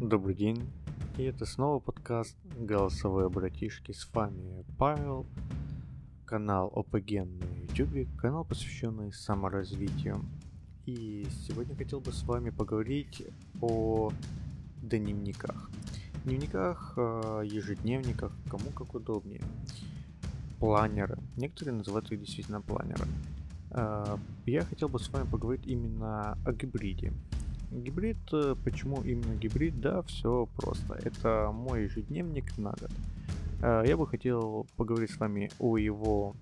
Добрый день, и это снова подкаст «Голосовые братишки». С вами Павел, канал ОПГ на YouTube, канал, посвященный саморазвитию. И сегодня хотел бы с вами поговорить о дневниках. Дневниках, э, ежедневниках, кому как удобнее. Планеры. Некоторые называют их действительно планеры. Э, я хотел бы с вами поговорить именно о гибриде. Гибрид, э, почему именно гибрид? Да, все просто. Это мой ежедневник на год. Э, я бы хотел поговорить с вами о его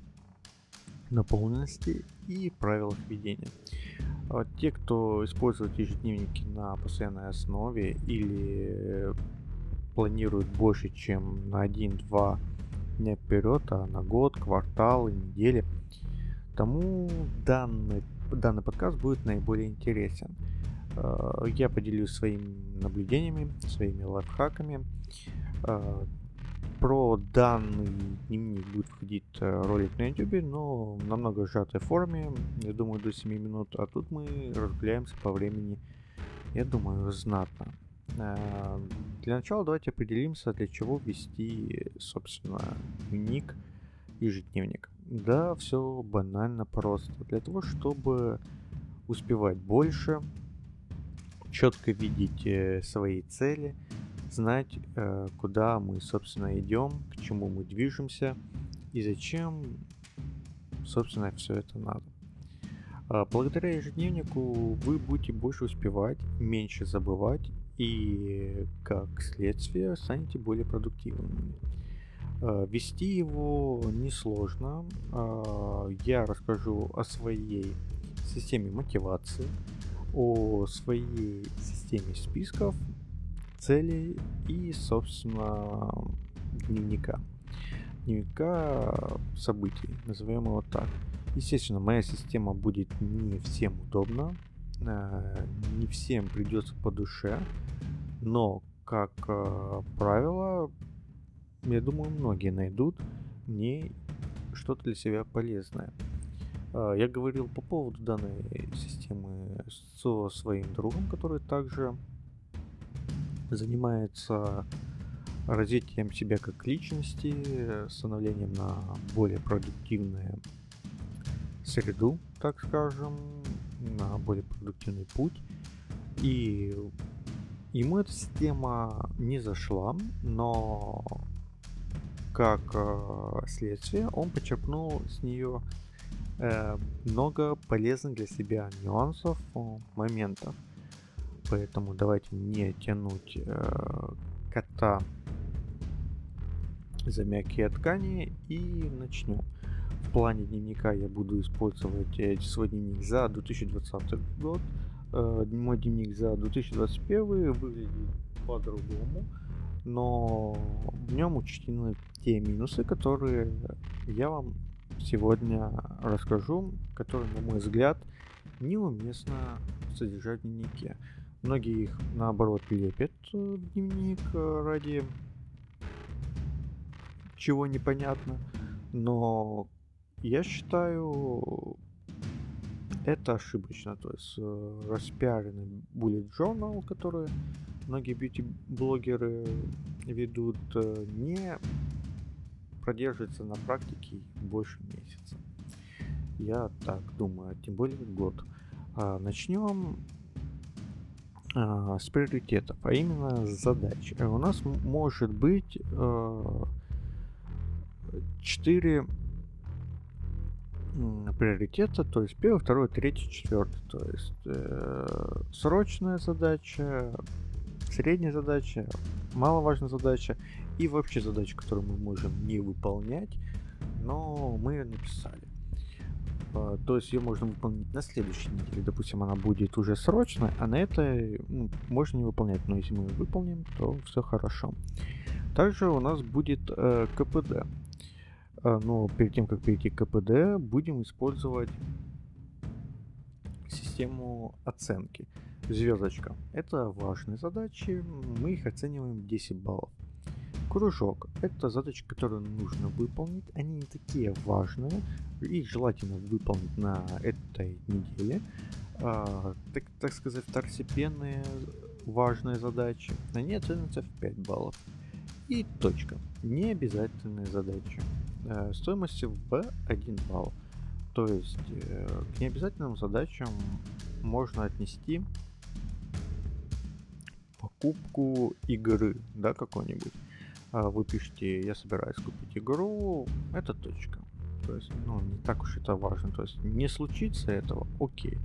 наполненности и правилах ведения. Те, кто использует ежедневники на постоянной основе или планирует больше, чем на 1-2 дня вперед, а на год, квартал недели, тому данный, данный подкаст будет наиболее интересен. Э, я поделюсь своими наблюдениями, своими лайфхаками. Э, про данный дневник будет входить э, ролик на YouTube, но в намного сжатой форме, я думаю, до 7 минут, а тут мы разгуляемся по времени, я думаю, знатно. Для начала давайте определимся, для чего ввести, собственно, дневник, ежедневник. Да, все банально просто. Для того, чтобы успевать больше, четко видеть э, свои цели, знать, э, куда мы, собственно, идем, к чему мы движемся и зачем, собственно, все это надо. А, благодаря ежедневнику вы будете больше успевать, меньше забывать и, как следствие, станете более продуктивными. А, вести его несложно. А, я расскажу о своей системе мотивации, о своей системе списков, целей и, собственно, дневника. Дневника событий, назовем его так. Естественно, моя система будет не всем удобна, э, не всем придется по душе, но, как э, правило, я думаю, многие найдут мне что-то для себя полезное. А, я говорил по поводу данной системы со своим другом, который также занимается развитием себя как личности, становлением на более продуктивную среду, так скажем, на более продуктивный путь. И ему эта система не зашла, но как э, следствие он почерпнул с нее много полезных для себя нюансов, моментов. Поэтому давайте не тянуть э, кота за мягкие ткани и начнем. В плане дневника я буду использовать э, свой дневник за 2020 год. Э, мой дневник за 2021 выглядит по-другому, но в нем учтены те минусы, которые я вам сегодня расскажу, которые, на мой взгляд, неуместно содержать в дневнике. Многие их, наоборот, лепят в дневник э, ради чего непонятно. Но я считаю, это ошибочно. То есть э, распиаренный bullet journal, который многие бьюти-блогеры ведут, э, не продержится на практике больше месяца. Я так думаю, тем более год. А, начнем а, с приоритетов, а именно с задач. Э, у нас может быть а, 4 приоритета, то есть первый, второй, третий, четвертый. То есть э, срочная задача, средняя задача, маловажная задача и вообще задача, которую мы можем не выполнять, но мы ее написали. А, то есть ее можно выполнить на следующей неделе. Допустим, она будет уже срочная, а на этой ну, можно не выполнять. Но если мы ее выполним, то все хорошо. Также у нас будет э, КПД. А, но перед тем, как перейти к КПД, будем использовать систему оценки. Звездочка. Это важные задачи. Мы их оцениваем 10 баллов. Кружок. Это задачи, которые нужно выполнить. Они не такие важные. Их желательно выполнить на этой неделе. А, так, так сказать, второстепенные важные задачи, они оценятся в 5 баллов. И точка. Необязательные задачи. Э, стоимостью в 1 балл. То есть э, к необязательным задачам можно отнести покупку игры, да, какой-нибудь. А вы пишете, я собираюсь купить игру, это точка. То есть, ну, не так уж это важно. То есть, не случится этого, окей.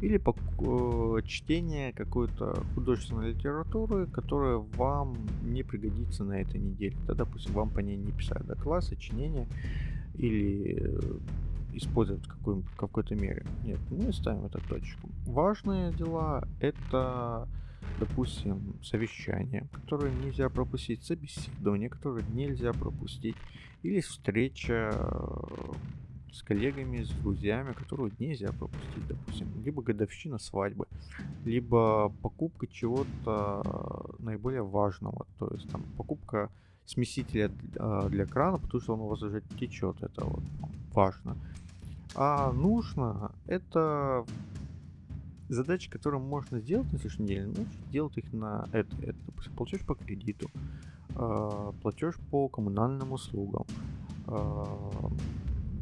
Или по, э, чтение какой-то художественной литературы, которая вам не пригодится на этой неделе. Да, допустим, вам по ней не писать доклад, сочинение или э, использовать в, в какой-то мере. Нет, мы ставим эту точку. Важные дела это допустим, совещание, которое нельзя пропустить, собеседование, которое нельзя пропустить, или встреча э, с коллегами, с друзьями, которую нельзя пропустить, допустим, либо годовщина свадьбы, либо покупка чего-то наиболее важного, то есть там покупка смесителя э, для крана, потому что он у вас уже течет, это вот важно. А нужно это задачи, которые можно сделать на следующей неделе, ну, делать их на это. Это, допустим, платеж по кредиту, э, платеж по коммунальным услугам, э,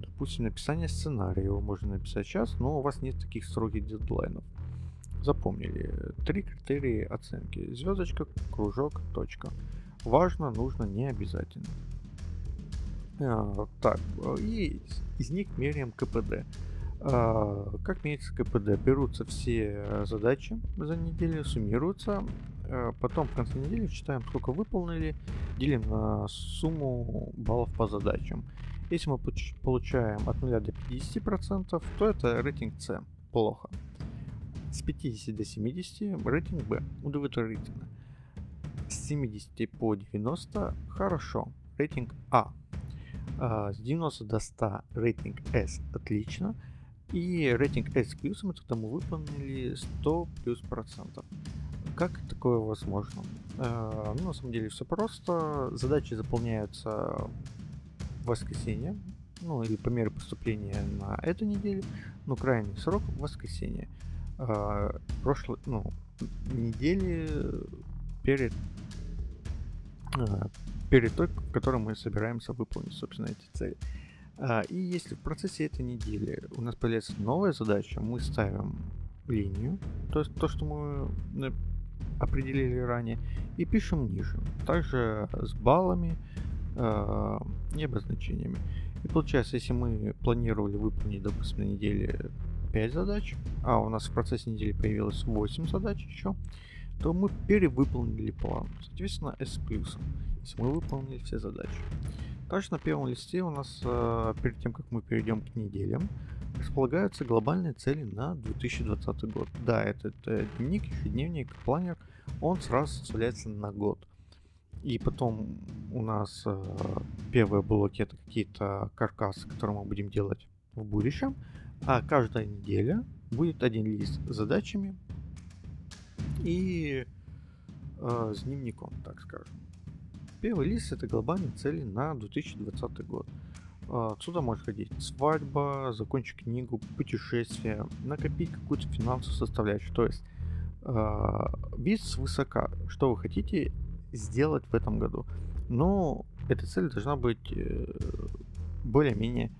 допустим, написание сценария его можно написать сейчас, но у вас нет таких строгих дедлайнов. Запомнили. Три критерии оценки. Звездочка, кружок, точка. Важно, нужно, не обязательно. А, так, и из них меряем КПД. А, как меряется КПД? Берутся все задачи за неделю, суммируются, а, потом в конце недели считаем, сколько выполнили, делим на сумму баллов по задачам. Если мы получаем от 0 до 50%, то это рейтинг С. Плохо. С 50 до 70 рейтинг Б. Удовлетворительно. С 70 по 90 хорошо. Рейтинг А. а с 90 до 100 рейтинг S отлично. И рейтинг S плюсом, это когда мы выполнили 100 плюс процентов. Как такое возможно? Э, ну, на самом деле все просто. Задачи заполняются в воскресенье, ну или по мере поступления на эту неделю, но крайний срок в воскресенье. Э, прошлой, ну, недели перед э, перед той, в которой мы собираемся выполнить, собственно, эти цели. А, и если в процессе этой недели у нас появляется новая задача, мы ставим линию, то есть то, что мы определили ранее, и пишем ниже. Также с баллами э, и обозначениями. И получается, если мы планировали выполнить, допустим, на неделе 5 задач, а у нас в процессе недели появилось 8 задач еще, то мы перевыполнили план. Соответственно, S плюсом, если мы выполнили все задачи. Также на первом листе у нас, э, перед тем, как мы перейдем к неделям, располагаются глобальные цели на 2020 год. Да, этот дневник, ежедневник, планер, он сразу составляется на год. И потом у нас э, первые блоки это какие-то каркасы, которые мы будем делать в будущем. А каждая неделя будет один лист с задачами и э, с дневником, так скажем. Первый лист это глобальные цели на 2020 год. А, отсюда может ходить свадьба, закончить книгу, путешествие, накопить какую-то финансовую составляющую. То есть э, вид свысока, что вы хотите сделать в этом году. Но эта цель должна быть э, более-менее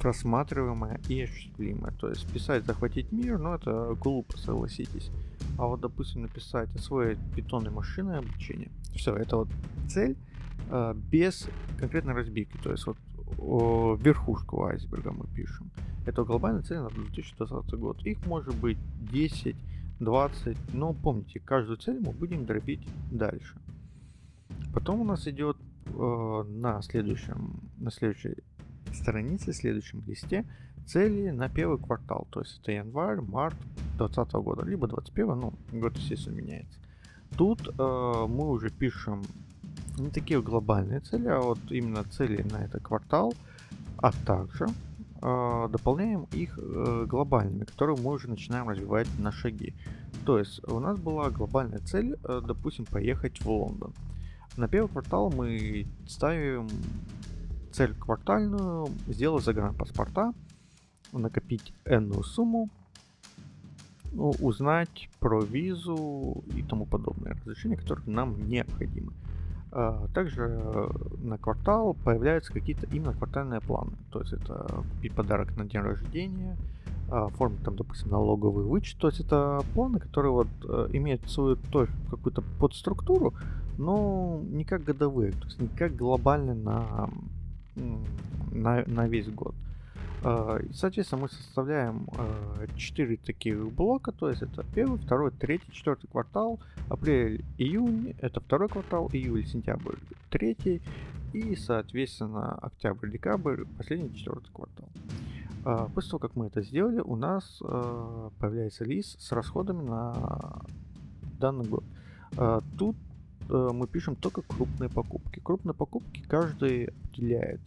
просматриваемая и осуществимая. То есть писать захватить мир, но это глупо, согласитесь. А вот, допустим, написать освоить питонной машины обучение. Все, это вот цель э, без конкретной разбивки. То есть вот о, верхушку айсберга мы пишем. Это глобальная цель на 2020 год. Их может быть 10, 20, но помните, каждую цель мы будем дробить дальше. Потом у нас идет э, на следующем, на следующей странице, следующем листе цели на первый квартал. То есть это январь, март 2020 года, либо 21, ну, год, естественно, меняется. Тут э, мы уже пишем не такие глобальные цели, а вот именно цели на этот квартал, а также э, дополняем их э, глобальными, которые мы уже начинаем развивать на шаги. То есть у нас была глобальная цель, э, допустим, поехать в Лондон. На первый квартал мы ставим цель квартальную, сделать загранпаспорта, накопить энную сумму ну, узнать про визу и тому подобное разрешения, которые нам необходимы. А, также на квартал появляются какие-то именно квартальные планы. То есть это купить подарок на день рождения, оформить там, допустим, налоговый вычет. То есть это планы, которые вот э, имеют свою тоже какую-то подструктуру, но не как годовые, то есть не как глобально на, на, на весь год. А, соответственно, мы составляем 4 а, таких блока, то есть это первый, второй, третий, четвертый квартал, апрель, июнь, это второй квартал, июль, сентябрь, третий, и, соответственно, октябрь, декабрь, последний четвертый квартал. А, после того, как мы это сделали, у нас появляется лист с расходами на данный год. Тут мы пишем только крупные покупки. Крупные покупки каждый определяет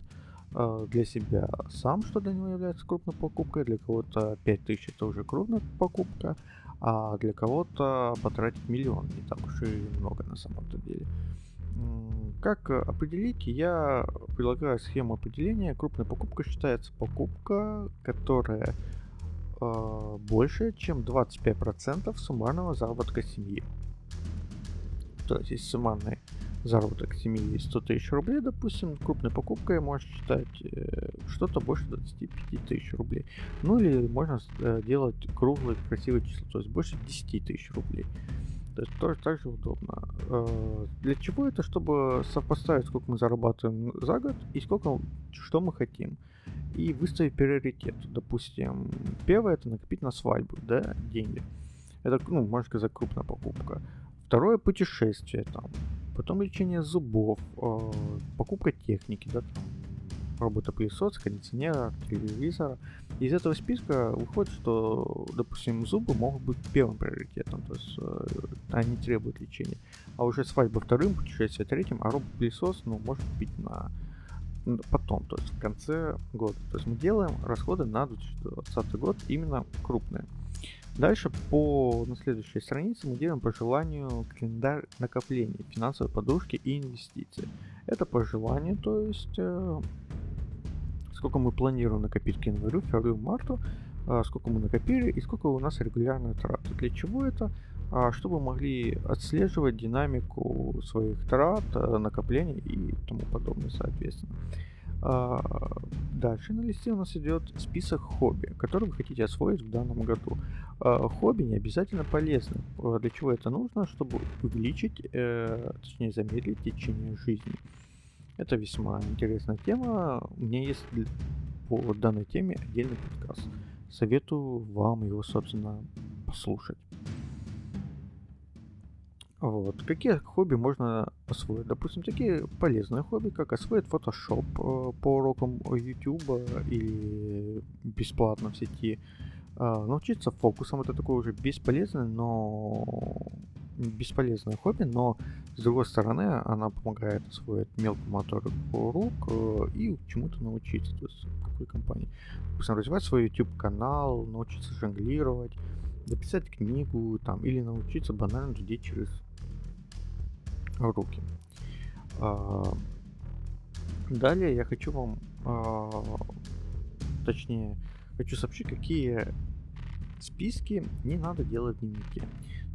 для себя сам, что для него является крупной покупкой, для кого-то 5000 это уже крупная покупка, а для кого-то потратить миллион не так уж и много на самом-то деле. Как определить? Я предлагаю схему определения. Крупная покупка считается покупка, которая э, больше, чем 25% суммарного заработка семьи. То есть, если суммарный заработок семьи 100 тысяч рублей, допустим, крупной покупкой можно считать э, что-то больше 25 тысяч рублей. Ну или можно э, делать круглые красивые числа, то есть больше 10 тысяч рублей. То есть тоже так же удобно. Э, для чего это? Чтобы сопоставить, сколько мы зарабатываем за год и сколько, что мы хотим. И выставить приоритет. Допустим, первое это накопить на свадьбу, да, деньги. Это, ну, можно сказать, крупная покупка. Второе путешествие там потом лечение зубов, э, покупка техники, да, там, робот-пылесос, кондиционера, телевизора. Из этого списка выходит, что, допустим, зубы могут быть первым приоритетом, то есть э, они требуют лечения. А уже свадьба вторым, путешествие третьим, а робот-пылесос, ну, может быть на потом, то есть в конце года. То есть мы делаем расходы на 2020 год именно крупные. Дальше по на следующей странице мы делаем по желанию календарь накоплений, финансовой подушки и инвестиций. Это по желанию, то есть э, сколько мы планируем накопить к январю, февралю, марту, э, сколько мы накопили и сколько у нас регулярные траты. Для чего это? А, чтобы могли отслеживать динамику своих трат, э, накоплений и тому подобное, соответственно. А, дальше на листе у нас идет список хобби, которые вы хотите освоить в данном году. А, хобби не обязательно полезны. А, для чего это нужно? Чтобы увеличить, э, точнее замедлить течение жизни. Это весьма интересная тема. У меня есть по данной теме отдельный подкаст. Советую вам его, собственно, послушать. Вот. Какие хобби можно освоить? Допустим, такие полезные хобби, как освоить Photoshop э, по урокам YouTube или бесплатно в сети. Э, научиться фокусам, это такое уже бесполезное, но бесполезное хобби, но с другой стороны она помогает освоить мелкую моторику рук э, и чему-то научиться, то есть какой компании. Допустим, развивать свой YouTube канал, научиться жонглировать, написать книгу там, или научиться банально людей через руки. А, далее я хочу вам, а, точнее, хочу сообщить, какие списки не надо делать в дневнике.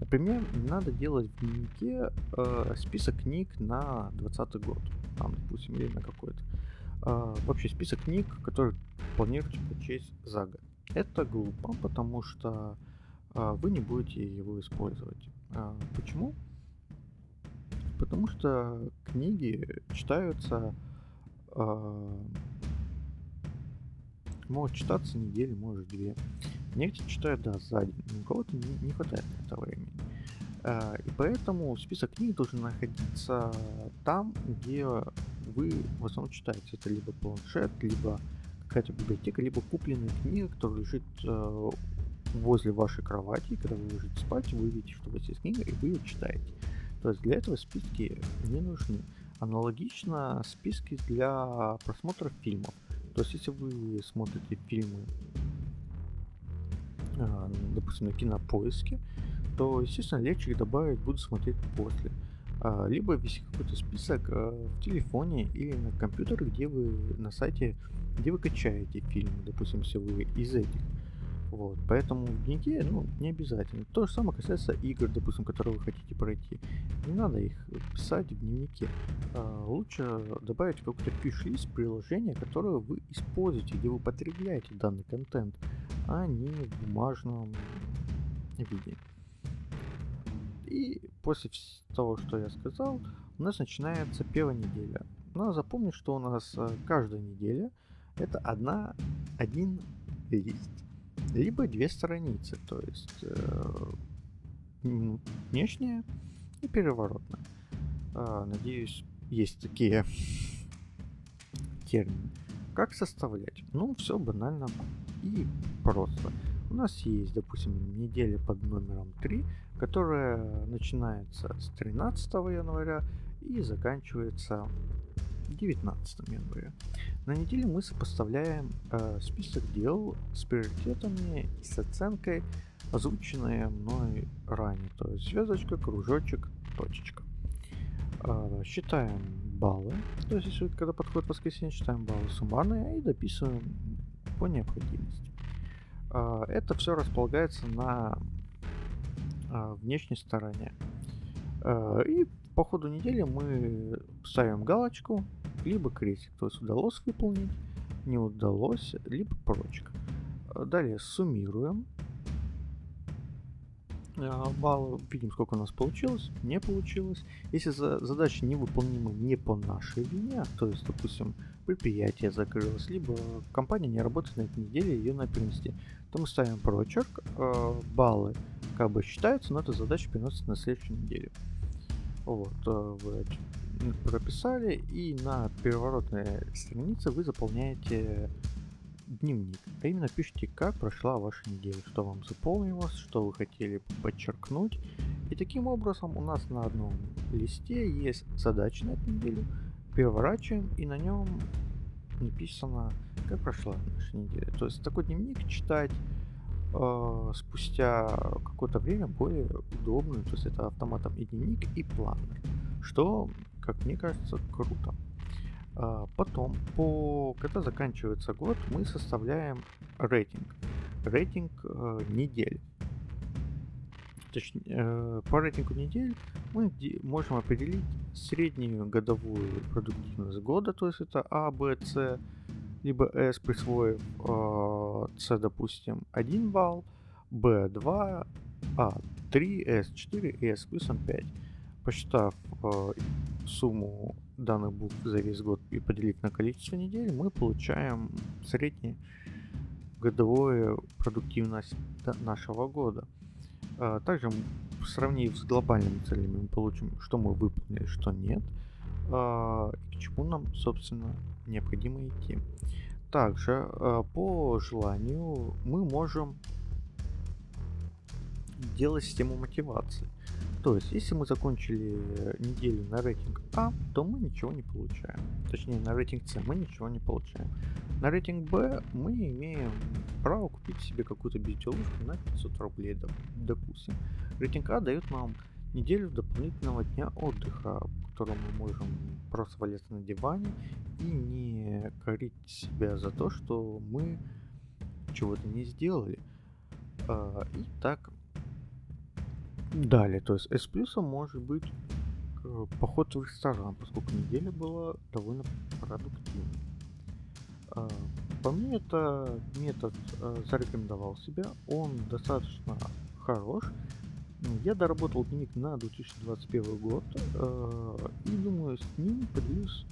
Например, не надо делать в дневнике э, список книг на 2020 год, там, допустим, или на какой-то. Э, вообще список книг, которые планируете прочесть за год. Это глупо, потому что вы не будете его использовать. Почему? Потому что книги читаются, э, могут читаться недели, может две. Некоторые читают, да, за день, у кого-то не, не хватает на это времени. Э, и поэтому список книг должен находиться там, где вы в основном читаете. Это либо планшет, либо какая-то библиотека, либо купленная книга, которая лежит э, возле вашей кровати, когда вы ложитесь спать, вы видите, что у вас есть книга, и вы ее читаете. То есть для этого списки не нужны. Аналогично списки для просмотра фильмов. То есть если вы смотрите фильмы, а, допустим, на кинопоиске, то, естественно, легче их добавить буду смотреть после. А, либо вести какой-то список а, в телефоне или на компьютере, где вы на сайте, где вы качаете фильмы, допустим, если вы из этих Вот, поэтому в дневнике, ну, не обязательно. То же самое касается игр, допустим, которые вы хотите пройти. Не надо их писать в дневнике. А, лучше добавить какой-то пиш-лист приложения, которое вы используете, где вы потребляете данный контент, а не в бумажном виде. И после того, что я сказал, у нас начинается первая неделя. Надо запомнить, что у нас э, каждая неделя это одна, один лист либо две страницы, то есть э, внешняя и переворотная. Э, надеюсь, есть такие термины. Как составлять? Ну, все банально и просто. У нас есть, допустим, неделя под номером 3, которая начинается с 13 января и заканчивается 19 января. На неделе мы сопоставляем э, список дел с приоритетами и с оценкой, озвученные мной ранее. То есть звездочка, кружочек, точечка. Э, считаем баллы. То есть, если когда подходит воскресенье, считаем баллы суммарные и дописываем по необходимости. Э, это все располагается на э, внешней стороне. Э, и по ходу недели мы ставим галочку, либо крестик, то есть удалось выполнить, не удалось, либо прочка. Далее суммируем а, баллы, видим, сколько у нас получилось, не получилось. Если задача невыполнима не по нашей вине, то есть, допустим, предприятие закрылось, либо компания не работает на этой неделе, ее надо перенести, то мы ставим прочерк, а, баллы как бы считаются, но эта задача переносится на следующую неделю. Вот, вы прописали, и на переворотной странице вы заполняете дневник. А именно пишите, как прошла ваша неделя, что вам запомнилось, что вы хотели подчеркнуть. И таким образом у нас на одном листе есть задача на эту неделю. Переворачиваем, и на нем написано, как прошла наша неделя. То есть такой дневник читать э, спустя какое-то время более удобно. То есть это автоматом и дневник, и планер. Что как мне кажется, круто. А, потом, по, когда заканчивается год, мы составляем рейтинг. Рейтинг э, недель. Точнее, э, по рейтингу недель мы можем определить среднюю годовую продуктивность года, то есть это А, Б, С, либо С, присвоив э, С, допустим, 1 балл, Б 2, А 3, С 4 и С плюсом 5. Посчитав э, сумму данных букв за весь год и поделив на количество недель, мы получаем среднюю годовую продуктивность нашего года. Э, также сравнив с глобальными целями, мы получим, что мы выполнили, что нет, э, и к чему нам, собственно, необходимо идти. Также э, по желанию мы можем делать систему мотивации. То есть, если мы закончили неделю на рейтинг А, то мы ничего не получаем. Точнее, на рейтинг С мы ничего не получаем. На рейтинг Б мы имеем право купить себе какую-то безделушку на 500 рублей, допустим. Рейтинг А дает нам неделю дополнительного дня отдыха, в котором мы можем просто валяться на диване и не корить себя за то, что мы чего-то не сделали. А, и так Далее, то есть S плюсом может быть э, поход в ресторан, поскольку неделя была довольно продуктивной. А, по мне, это метод э, зарекомендовал себя, он достаточно хорош. Я доработал дневник на 2021 год э, и думаю, с ним поделюсь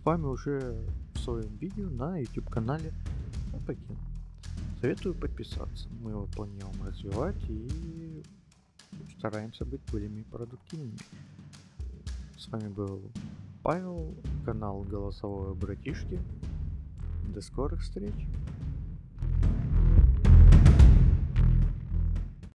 с вами уже в своем видео на YouTube канале Апаген. Советую подписаться, мы его планируем развивать и стараемся быть более продуктивными. С вами был Павел, канал Голосовое Братишки. До скорых встреч!